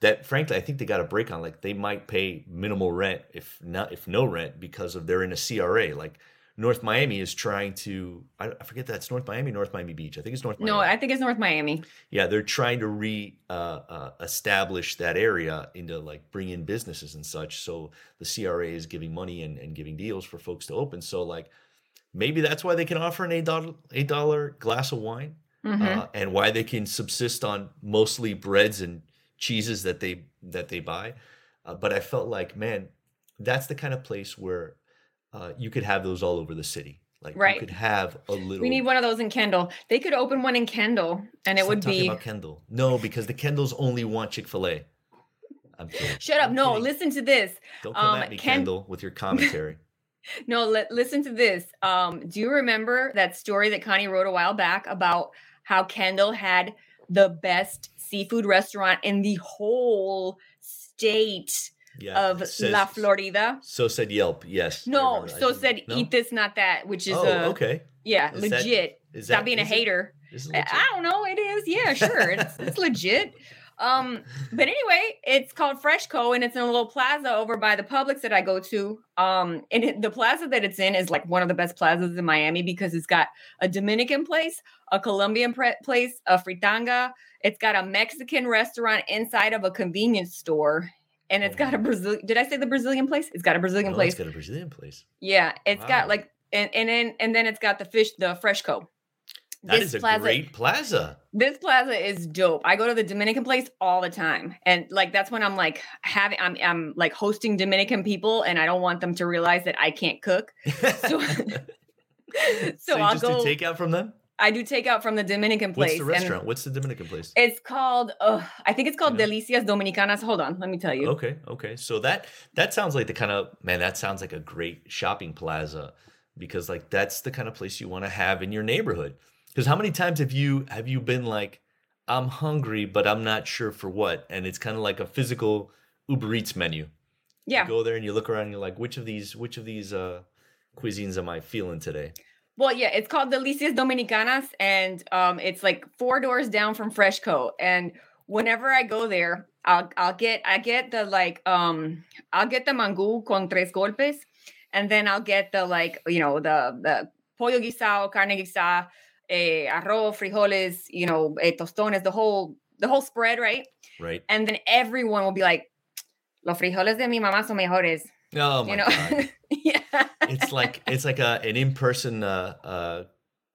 that, frankly, I think they got a break on. Like they might pay minimal rent, if not if no rent, because of they're in a CRA. Like North Miami is trying to. I, forget that's North Miami, North Miami Beach. I think it's North. Miami. No, I think it's North Miami. yeah, they're trying to re uh, uh, establish that area into like bring in businesses and such. So the CRA is giving money and, and giving deals for folks to open. So like maybe that's why they can offer an eight dollar eight dollar glass of wine Mhm. uh, and why they can subsist on mostly breads and cheeses that they that they buy. Uh, but I felt like, man, that's the kind of place where uh, you could have those all over the city. Like Right. you could have a little. we need one of those in Kendall. They could open one in Kendall, and it Stop would talking be. about Kendall. No, because the Kendalls only want Chick Fil A. Shut up! I'm No, kidding. listen to this. Don't come um, at me, Ken- Kendall, with your commentary. No, li- listen to this. Um, do you remember that story that Connie wrote a while back about how Kendall had the best seafood restaurant in the whole state Yeah. of says- La Florida? So said Yelp. Yes. No, so said no? eat this, not that, which is oh, uh, okay. yeah, Is legit. Is Stop that being a hater. is it I- I don't know. It is. Yeah, sure. It's, it's legit. Um, but anyway, it's called Freshco and it's in a little plaza over by the Publix that I go to. Um, and it, the plaza that it's in is like one of the best plazas in Miami because it's got a Dominican place, a Colombian pre- place, a fritanga. It's got a Mexican restaurant inside of a convenience store. And it's got a Brazil. Did I say the Brazilian place? It's got a Brazilian Oh, place. It's got a Brazilian place. Yeah, it's Wow. got like and and then and then it's got the fish, the Freshco. That is a great plaza. This plaza is dope. I go to the Dominican place all the time. And like that's when I'm like having I'm I'm like hosting Dominican people and I don't want them to realize that I can't cook. So, so, you I'll just go do takeout from them? I do take out from the Dominican place. What's the restaurant? What's the Dominican place? It's called uh, I think it's called Yeah. Delicias Dominicanas. Hold on, let me tell you. Okay, okay. So that that sounds like the kind of man. That sounds like a great shopping plaza because like that's the kind of place you want to have in your neighborhood. Because how many times have you have you been like, I'm hungry, but I'm not sure for what, and it's kind of like a physical Uber Eats menu. Yeah. You go there and you look around and you're like, which of these which of these uh cuisines am I feeling today? Well, yeah, it's called Delicias Dominicanas, and um, it's like four doors down from Freshco. And whenever I go there, I'll I'll get I get the like um I'll get the mangú con tres golpes, and then I'll get the like you know the the pollo guisado, carne guisada, eh, arroz, frijoles, you know, eh, tostones, the whole the whole spread, right? Right? And then everyone will be like, "Los frijoles de mi mamá son mejores." Oh my you know, god. it's like it's like a an in person uh, uh,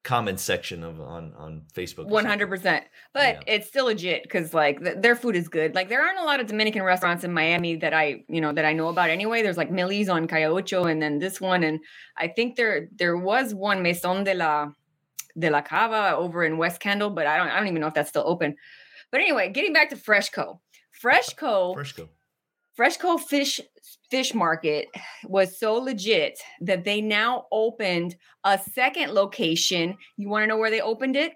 comment section of on on Facebook. One hundred percent, but Yeah. it's still legit because like th- their food is good. Like there aren't a lot of Dominican restaurants in Miami that I you know that I know about anyway. There's like Millie's on Calle Ocho, and then this one, and I think there there was one Maison de la de la Cava over in West Kendall, but I don't I don't even know if that's still open. But anyway, getting back to Freshco, Freshco. Fresco. Freshco Fish Fish Market was so legit that they now opened a second location. You want to know where they opened it?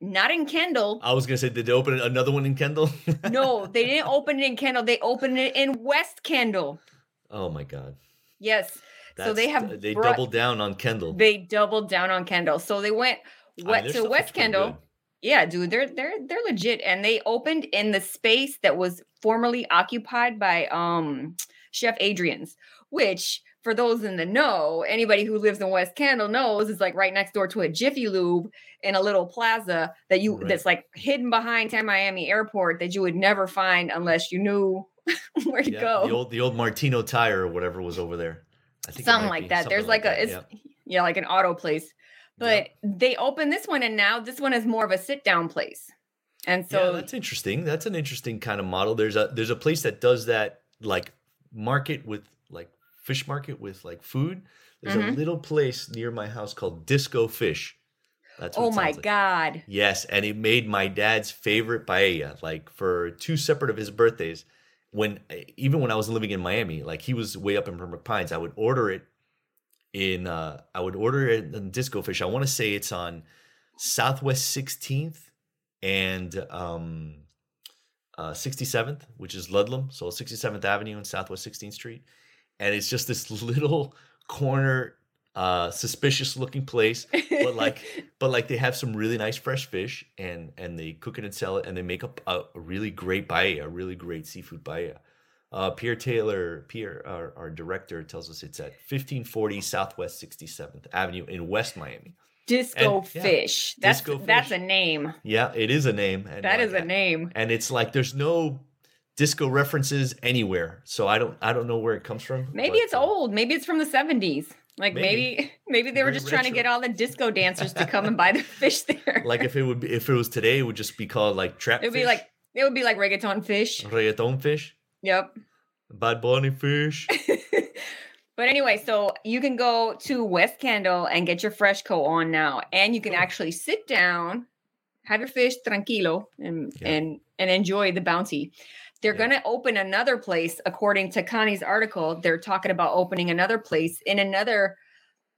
Not in Kendall. I was gonna say, did they open another one in Kendall? No, they didn't open it in Kendall. They opened it in West Kendall. oh my god. Yes. So they have they brought- doubled down on Kendall. They doubled down on Kendall. So they went I mean, to West Kendall. Yeah, dude, they're they're they're legit, and they opened in the space that was formerly occupied by um Chef Adrian's, which for those in the know, anybody who lives in West Kendall knows is like right next door to a Jiffy Lube in a little plaza that you Right. that's like hidden behind Tamiami Airport that you would never find unless you knew where to Yeah, go. the old the old Martino tire or whatever was over there. I think something like be, that. There's something like, that, a it's yeah. yeah, like an auto place. Yeah. But they opened this one and now this one is more of a sit down place. And so yeah, that's interesting. That's an interesting kind of model. There's a there's a place that does that like market with like fish market with like food. There's a Mhm. little place near my house called Disco Fish. That's oh my like. god. Yes, and it made my dad's favorite paella. Like for two separate of his birthdays, when even when I was living in Miami, like he was way up in Pembroke Pines, I would order it in. uh I would order it in Disco Fish. I want to say it's on Southwest 16th and um uh 67th, which is Ludlam, so 67th Avenue and Southwest 16th Street, and it's just this little corner, uh suspicious looking place but like but like they have some really nice fresh fish and and they cook it and sell it and they make up a, a really great paella a really great seafood paella uh pierre taylor pierre our, our director tells us it's at 1540 southwest 67th avenue in west miami Disco And- yeah, fish. That's Disco that's Fish. a name. yeah it is a name and That like, is a name. and it's like there's no disco references anywhere so i don't i don't know where it comes from Maybe but, it's uh, old. Maybe it's from the 70s. Like Maybe. maybe maybe, they were just trying to get all the disco dancers to come and buy the fish there. like if it would be if it was today it would just be called like trap it would be like it would be like reggaeton fish. reggaeton fish Yep. bad bunny fish but anyway, so you can go to West Kendall and get your fresh coat on now, and you can actually sit down, have your fish tranquilo, and Yeah. and and enjoy the bounty. They're Yeah. going to open another place, according to Connie's article. They're talking about opening another place in another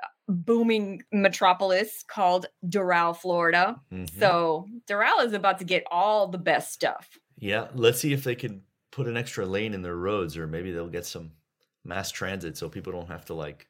uh, booming metropolis called Doral, Florida. Mhm. So Doral is about to get all the best stuff. Yeah, let's see if they can put an extra lane in their roads, or maybe they'll get some mass transit so people don't have to like.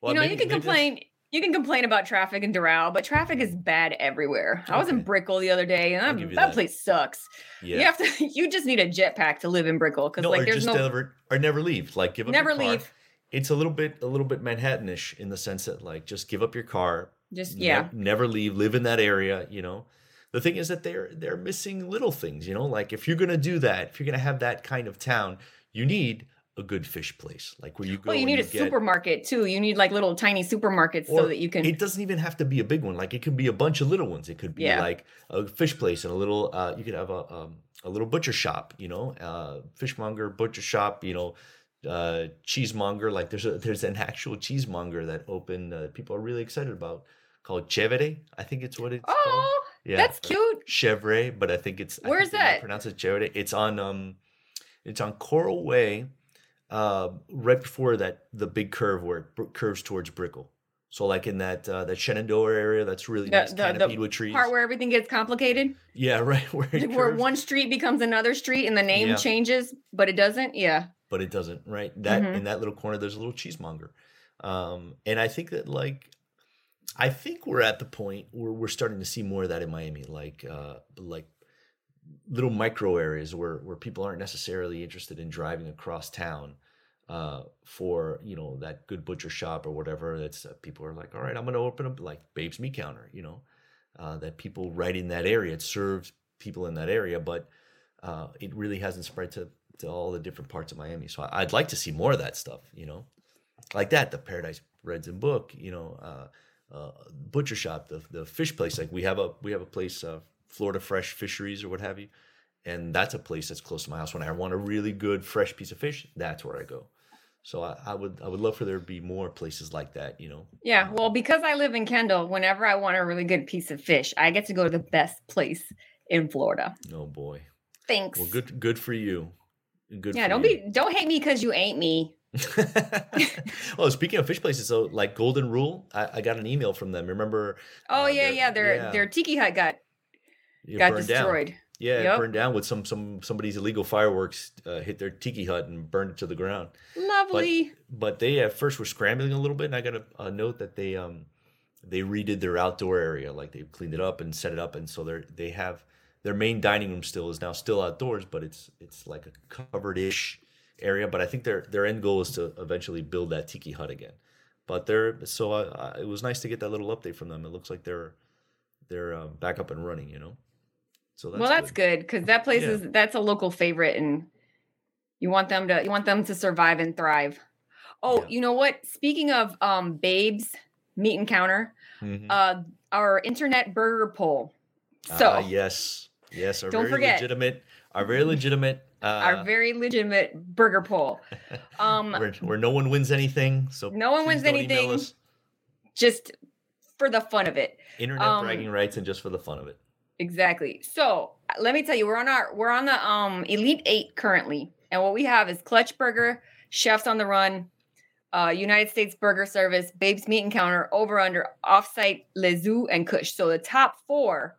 Well, you know, maybe- you can that's- complain. You can complain about traffic in Doral, but traffic is bad everywhere. I was in Okay. Brickell the other day, and that, that place sucks. Yeah. You have to. You just need a jetpack to live in Brickell because no, like or there's just no never or never leave. Like give up never your car. leave. It's a little bit a little bit Manhattanish in the sense that like just give up your car. Just ne- yeah. never leave. Live in that area. You know. The thing is that they're they're missing little things. You know, like if you're gonna do that, if you're gonna have that kind of town, you need a good fish place, like where you go. Well, you need a get- supermarket too. You need like little tiny supermarkets so that you can. It doesn't even have to be a big one. Like it could be a bunch of little ones. It could be Yeah. like a fish place and a little. Uh, you could have a um, a little butcher shop. You know, uh, fishmonger, butcher shop. You know, uh, cheesemonger. Like there's a there's an actual cheesemonger that opened. Uh, people are really excited about called Chevre. I think it's what it's called. Yeah, that's cute. Chevre, but I think it's. Where's think that? Pronounce it Chevre. It's on um, it's on Coral Way, uh, right before that the big curve where it curves towards Brickell. So like in that uh, that Shenandoah area, that's really The- nice, the- the with trees. Part where everything gets complicated, yeah, right where it where one street becomes another street and the name Yeah. changes, but it doesn't. Yeah. but it doesn't. Right, that Mhm. in that little corner, there's a little cheesemonger, um, and I think that like. I think we're at the point where we're starting to see more of that in Miami, like uh, like little micro areas where where people aren't necessarily interested in driving across town uh, for you know that good butcher shop or whatever. That's uh, people are like, all right, I'm going to open up like Babe's Meat Counter, you know, uh, that people right in that area. It serves people in that area, but uh, it really hasn't spread to to all the different parts of Miami. So I'd like to see more of that stuff, you know, like that. The Paradis Breads and Book, you know, uh, butcher shop, the the fish place. Like we have a we have a place, uh, Florida Fresh Fisheries or what have you, and that's a place that's close to my house. When I want a really good fresh piece of fish, that's where I go. So I, I would I would love for there to be more places like that. You know. Yeah, well, because I live in Kendall, whenever I want a really good piece of fish, I get to go to the best place in Florida. Oh boy. Thanks. Well, good good for you. Good. Yeah, don't you. be don't hate me because you ain't me. oh, speaking of fish places, so like Golden Rule, I, I got an email from them. Remember? Oh uh, yeah, their- yeah. Their yeah, their tiki hut got it got burned down. destroyed. Yeah, Yep. burned down with some some somebody's illegal fireworks uh, hit their tiki hut and burned it to the ground. Lovely. But they at first were scrambling a little bit, and I got a, a note that they um they redid their outdoor area, like they cleaned it up and set it up, and so they're they have their main dining room still is now still outdoors, but it's it's like a covered ish area. But I think their their end goal is to eventually build that tiki hut again. But they're so I, I, it was nice to get that little update from them. It looks like they're they're um, back up and running, you know. So that's well, that's good because that place Yeah. is that's a local favorite, and you want them to you want them to survive and thrive. Oh, Yeah. you know what? Speaking of um Babes Meat and Counter, Mhm. uh our internet burger poll. So Ah, yes, yes, are Don't very forget. legitimate. Are very legitimate. Uh, our very legitimate burger poll. Um where, where no one wins anything. So No one wins anything. just for the fun of it. Internet Um, bragging rights and just for the fun of it. Exactly. So let me tell you, we're on our we're on the um Elite Eight currently, and what we have is Clutch Burger, Chefs on the Run, uh, United States Burger Service, Babes Meat and Counter, Over Under, Offsite, Le Zoo, and Kush. So the top four,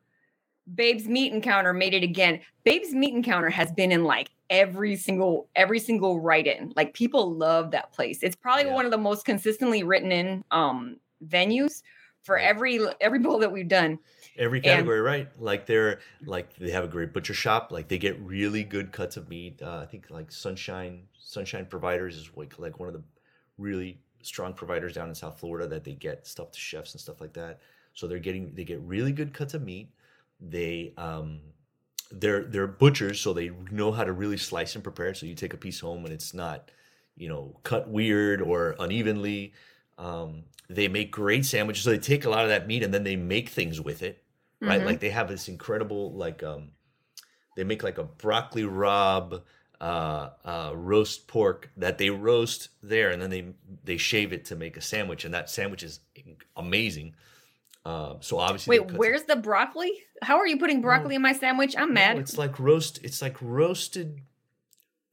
Babes Meat and Counter made it again. Babes Meat and Counter has been in like every single every single write-in. Like people love that place. It's probably Yeah. one of the most consistently written in um venues for every every bowl that we've done. Every and- category, right? Like they're like they have a great butcher shop. Like they get really good cuts of meat. Uh, I think like Sunshine Sunshine Providers is like like one of the really strong providers down in South Florida that they get stuff to chefs and stuff like that. So they're getting they get really good cuts of meat. They um they're they're butchers, so they know how to really slice and prepare. So you take a piece home and it's not you know cut weird or unevenly. Um, they make great sandwiches. So they take a lot of that meat and then they make things with it right? Mhm. Like they have this incredible like um they make like a broccoli rabe uh, uh, roast pork that they roast there and then they they shave it to make a sandwich and that sandwich is amazing. Uh, so obviously Wait, where's the broccoli? How are you putting broccoli in my sandwich? I'm No, mad. it's like roast. It's like roasted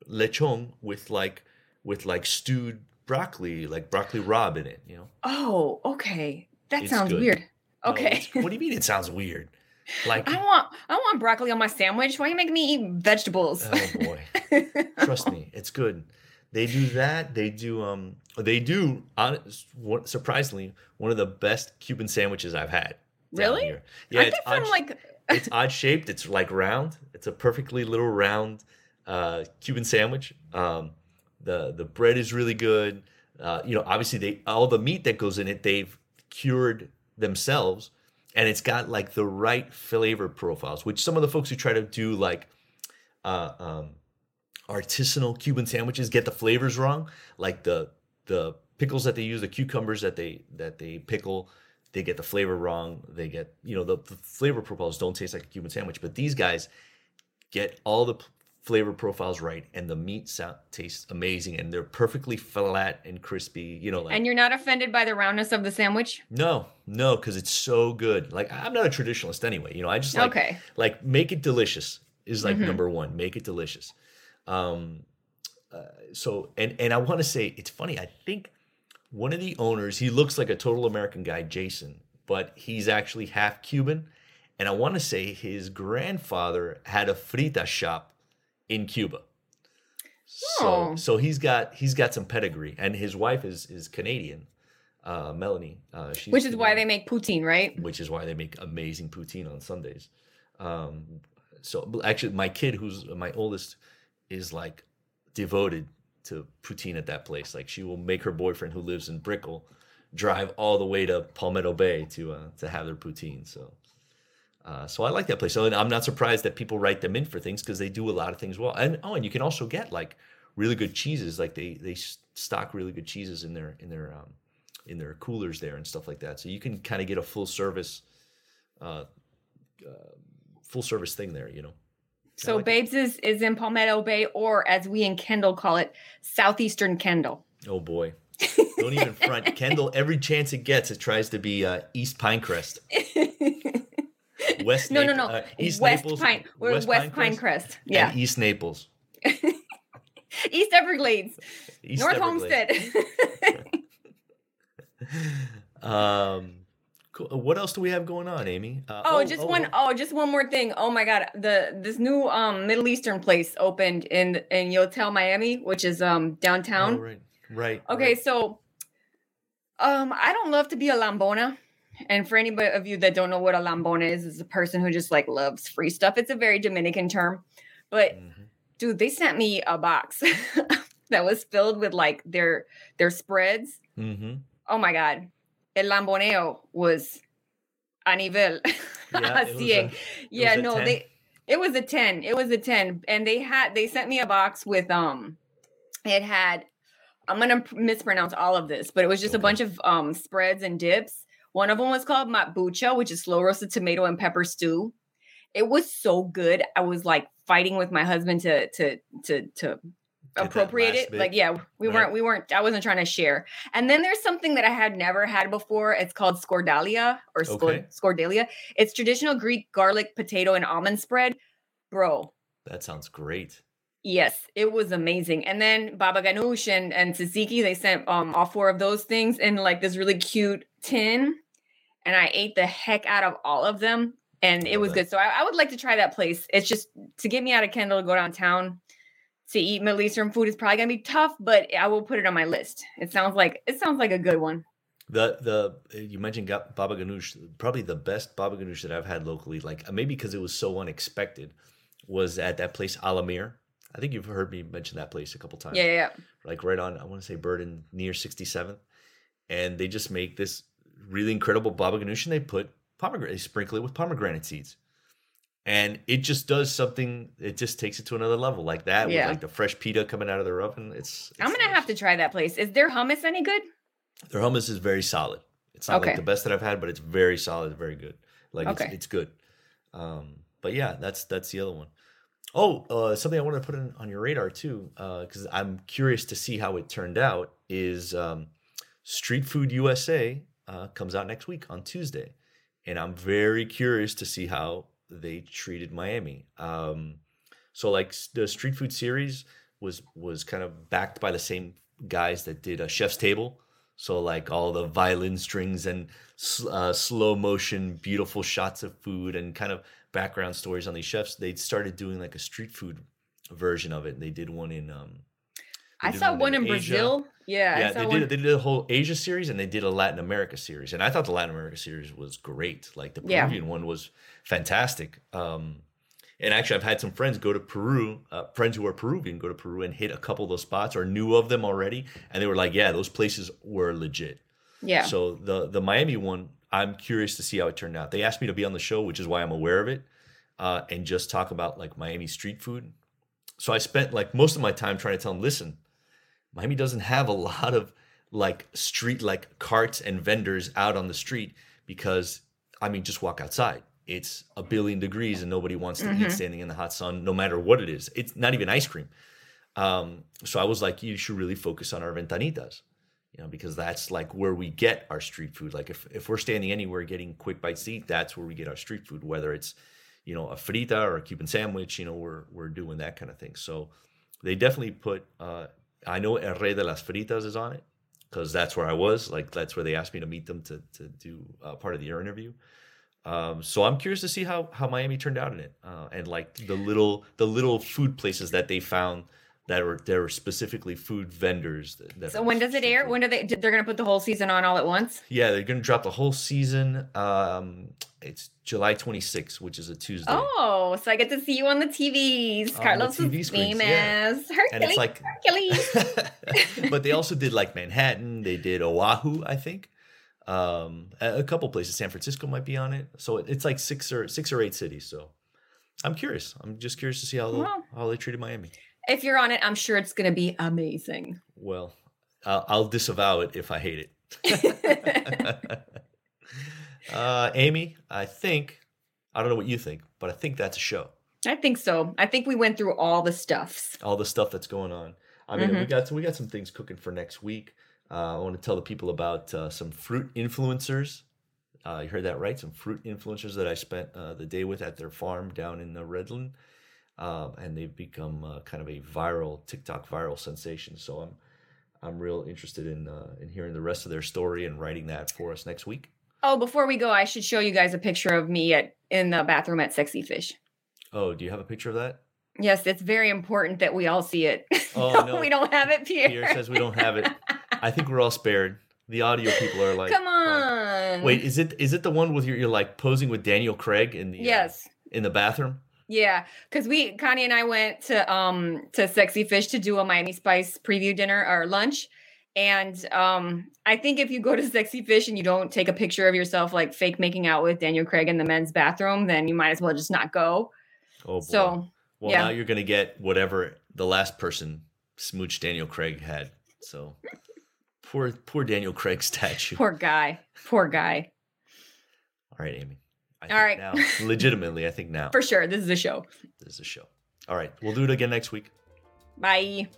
lechon with like with like stewed broccoli, like broccoli rabe in it. You know. oh, okay. That It's sounds good. weird. Okay. it's- what do you mean? It sounds weird. Like I want I want broccoli on my sandwich. Why are you making me eat vegetables? oh boy. Trust me, it's good. They do that. They do um they do honest, surprisingly one of the best Cuban sandwiches I've had. Really? Yeah, it's from odd, like it's odd shaped. It's like round. It's a perfectly little round uh, Cuban sandwich. Um, the the bread is really good. Uh, you know, obviously they all the meat that goes in it they've cured themselves, and it's got like the right flavor profiles. Which some of the folks who try to do like uh, um, artisanal Cuban sandwiches get the flavors wrong. Like the the pickles that they use, the cucumbers that they that they pickle, they get the flavor wrong. They get you know the, the flavor profiles don't taste like a Cuban sandwich, but these guys get all the p- flavor profiles right, and the meat sound, tastes amazing, and they're perfectly flat and crispy. You know, like and you're not offended by the roundness of the sandwich? no, no, because it's so good. Like I'm not a traditionalist anyway. You know, I just like okay. like make it delicious is like Mhm. number one. Make it delicious. Um, uh, so and and I want to say it's funny. I think one of the owners he looks like a total American guy, Jason, but he's actually half Cuban. And I want to say his grandfather had a frita shop in Cuba. So Oh. so he's got he's got some pedigree, and his wife is is Canadian, uh, Melanie. Uh, she's Which is why they make poutine, right? which is why they make amazing poutine on Sundays. Um, so actually, my kid, who's my oldest, is like devoted to poutine at that place. Like she will make her boyfriend, who lives in Brickell, drive all the way to Palmetto Bay to uh, to have their poutine. So. Uh, so I like that place. So I'm not surprised that people write them in for things because they do a lot of things well. And oh, and you can also get like really good cheeses. Like they they stock really good cheeses in their in their um, in their coolers there and stuff like that. So you can kind of get a full service, uh, uh, full service thing there. You know. So like. Babes is, is in Palmetto Bay, or as we in Kendall call it, Southeastern Kendall. Oh boy. Don't even front. Kendall, every chance it gets, it tries to be uh, East Pinecrest. West no, no, Nap- no. uh, East West Naples. Pine. We're West, Pinecrest. and Yeah. East Naples. East Everglades. East North Everglades. Homestead. Um, cool. What else do we have going on, Amy? Uh, oh, just one oh, just one more thing. Oh my god. The this new um Middle Eastern place opened in in Yotel, Miami, which is um downtown. Oh, right, right. Okay, right. so um I don't love to be a lambona. And for anybody of you that don't know what a lambona is, is a person who just like loves free stuff. It's a very Dominican term. But Mhm. dude, they sent me a box that was filled with like their their spreads. Mhm. Oh my god. El lamboneo was a nivel. Yeah, it was Cien. a- yeah, no, 10? they it was a 10. It was a 10. And they had they sent me a box with um it had I'm gonna mispronounce all of this, but it was just a bunch of um spreads and dips. One of them was called matbucha, which is slow roasted tomato and pepper stew. It was so good. I was like fighting with my husband to to to to appropriate it. bit, Like, yeah, we right? weren't we weren't I wasn't trying to share. And then there's something that I had never had before. It's called scordalia or scor- Okay. scordalia. It's traditional Greek garlic, potato, and almond spread. Bro, That sounds great. Yes, it was amazing. And then Baba Ganoush and, and Tzatziki, they sent um all four of those things in like this really cute tin. And I ate the heck out of all of them. And it was that. good. So I, I would like to try that place. It's just to get me out of Kendall to go downtown to eat Middle Eastern food is probably gonna be tough, but I will put it on my list. It sounds like it sounds like a good one. The the you mentioned Baba Ganoush, probably the best Baba Ganoush that I've had locally. Like uh, maybe because it was so unexpected, was at that place Alamir. I think you've heard me mention that place a couple times. Yeah, yeah, yeah. like right on I want to say Burden near 67th, and they just make this really incredible baba ganoush and they put pomegranate, they sprinkle it with pomegranate seeds, and it just does something. It just takes it to another level, like that Yeah. with like the fresh pita coming out of their oven. It's, I'm gonna have to try that place. Is their hummus any good? Their hummus is very solid. It's not Okay. like the best that I've had, but it's very solid, very good. Like it's, Okay. it's good. Um, but yeah, that's that's the other one. Oh, uh, something I wanted to put in, on your radar too, because I'm curious to see how it turned out. Is um, Street Food USA uh, comes out next week on Tuesday, and I'm very curious to see how they treated Miami. Um, so like the Street Food series was was kind of backed by the same guys that did a Chef's Table. So like all the violin strings and uh, slow motion, beautiful shots of food and kind of background stories on these chefs. They started doing like a street food version of it. They did one in um, I saw one in Asia. Brazil. Yeah, Yeah, they one. did. They did a whole Asia series and they did a Latin America series, and I thought the Latin America series was great. Like the Yeah. Peruvian one was fantastic. Um, and actually, I've had some friends go to Peru, uh, friends who are Peruvian, go to Peru and hit a couple of those spots or knew of them already, and they were like, "Yeah, those places were legit." yeah. So the the Miami one, I'm curious to see how it turned out. They asked me to be on the show, which is why I'm aware of it, uh, and just talk about like Miami street food. So I spent like most of my time trying to tell them, listen, Miami doesn't have a lot of like street like carts and vendors out on the street because I mean, just walk outside. It's a billion degrees and nobody wants to Mhm. eat standing in the hot sun, no matter what it is. It's not even ice cream. Um, so I was like, you should really focus on our ventanitas you know, because that's like where we get our street food. Like if, if we're standing anywhere getting quick bites to eat, that's where we get our street food, whether it's, you know, a frita or a Cuban sandwich, you know, we're, we're doing that kind of thing. So they definitely put, uh, I know El Rey de las Fritas is on it because that's where I was. Like that's where they asked me to meet them to, to do uh, part of the interview. Um, so I'm curious to see how, how Miami turned out in it. Uh, and like the little, the little food places that they found that were, there were specifically food vendors. That, that So when does it air? When do they? They're gonna put the whole season on all at once. Yeah, they're gonna drop the whole season. Um, it's July 26th, which is a Tuesday, Oh, so I get to see you on the TVs. On the Carlos TV is screens, famous. yeah. Hercules. and it's like. Hercules. but they also did like Manhattan. They did Oahu, I think. Um, a, couple places. San Francisco might be on it. So it, it's like six or six or eight cities. So I'm curious. I'm just curious to see how Wow. how they treated Miami. If you're on it, I'm sure it's gonna be amazing. Well, I'll, I'll disavow it if I hate it. uh, Amy, I think I don't know what you think, but I think that's a show. I think so. I think we went through all the stuffs. All the stuff that's going on. I mean, we Mhm. got some, we got some things cooking for next week. Uh, I want to tell the people about uh, some fruit influencers. Uh, you heard that right? Some fruit influencers that I spent uh, the day with at their farm down in the Redland, um, and they've become uh, kind of a viral TikTok viral sensation. So I'm I'm real interested in uh, in hearing the rest of their story and writing that for us next week. Oh, before we go, I should show you guys a picture of me at in the bathroom at Sexy Fish. Oh, do you have a picture of that? Yes, it's very important that we all see it. Oh, no. we don't have it, Pierre. Pierre says we don't have it. I think we're all spared. The audio people are like, Come on. Wait, is it is it the one with your you're like posing with Daniel Craig in the uh, Yes. in the bathroom? Yeah, because we Connie and I went to um to Sexy Fish to do a Miami Spice preview dinner or lunch. And um I think if you go to Sexy Fish and you don't take a picture of yourself like fake making out with Daniel Craig in the men's bathroom, then you might as well just not go. Oh boy. So well, yeah. now you're gonna get whatever the last person smooch Daniel Craig had. So poor poor Daniel Craig statue. poor guy. Poor guy. All right, Amy. I All right. Now, legitimately, I think now For sure. This is a show. this is a show. All right, we'll do it again next week. Bye.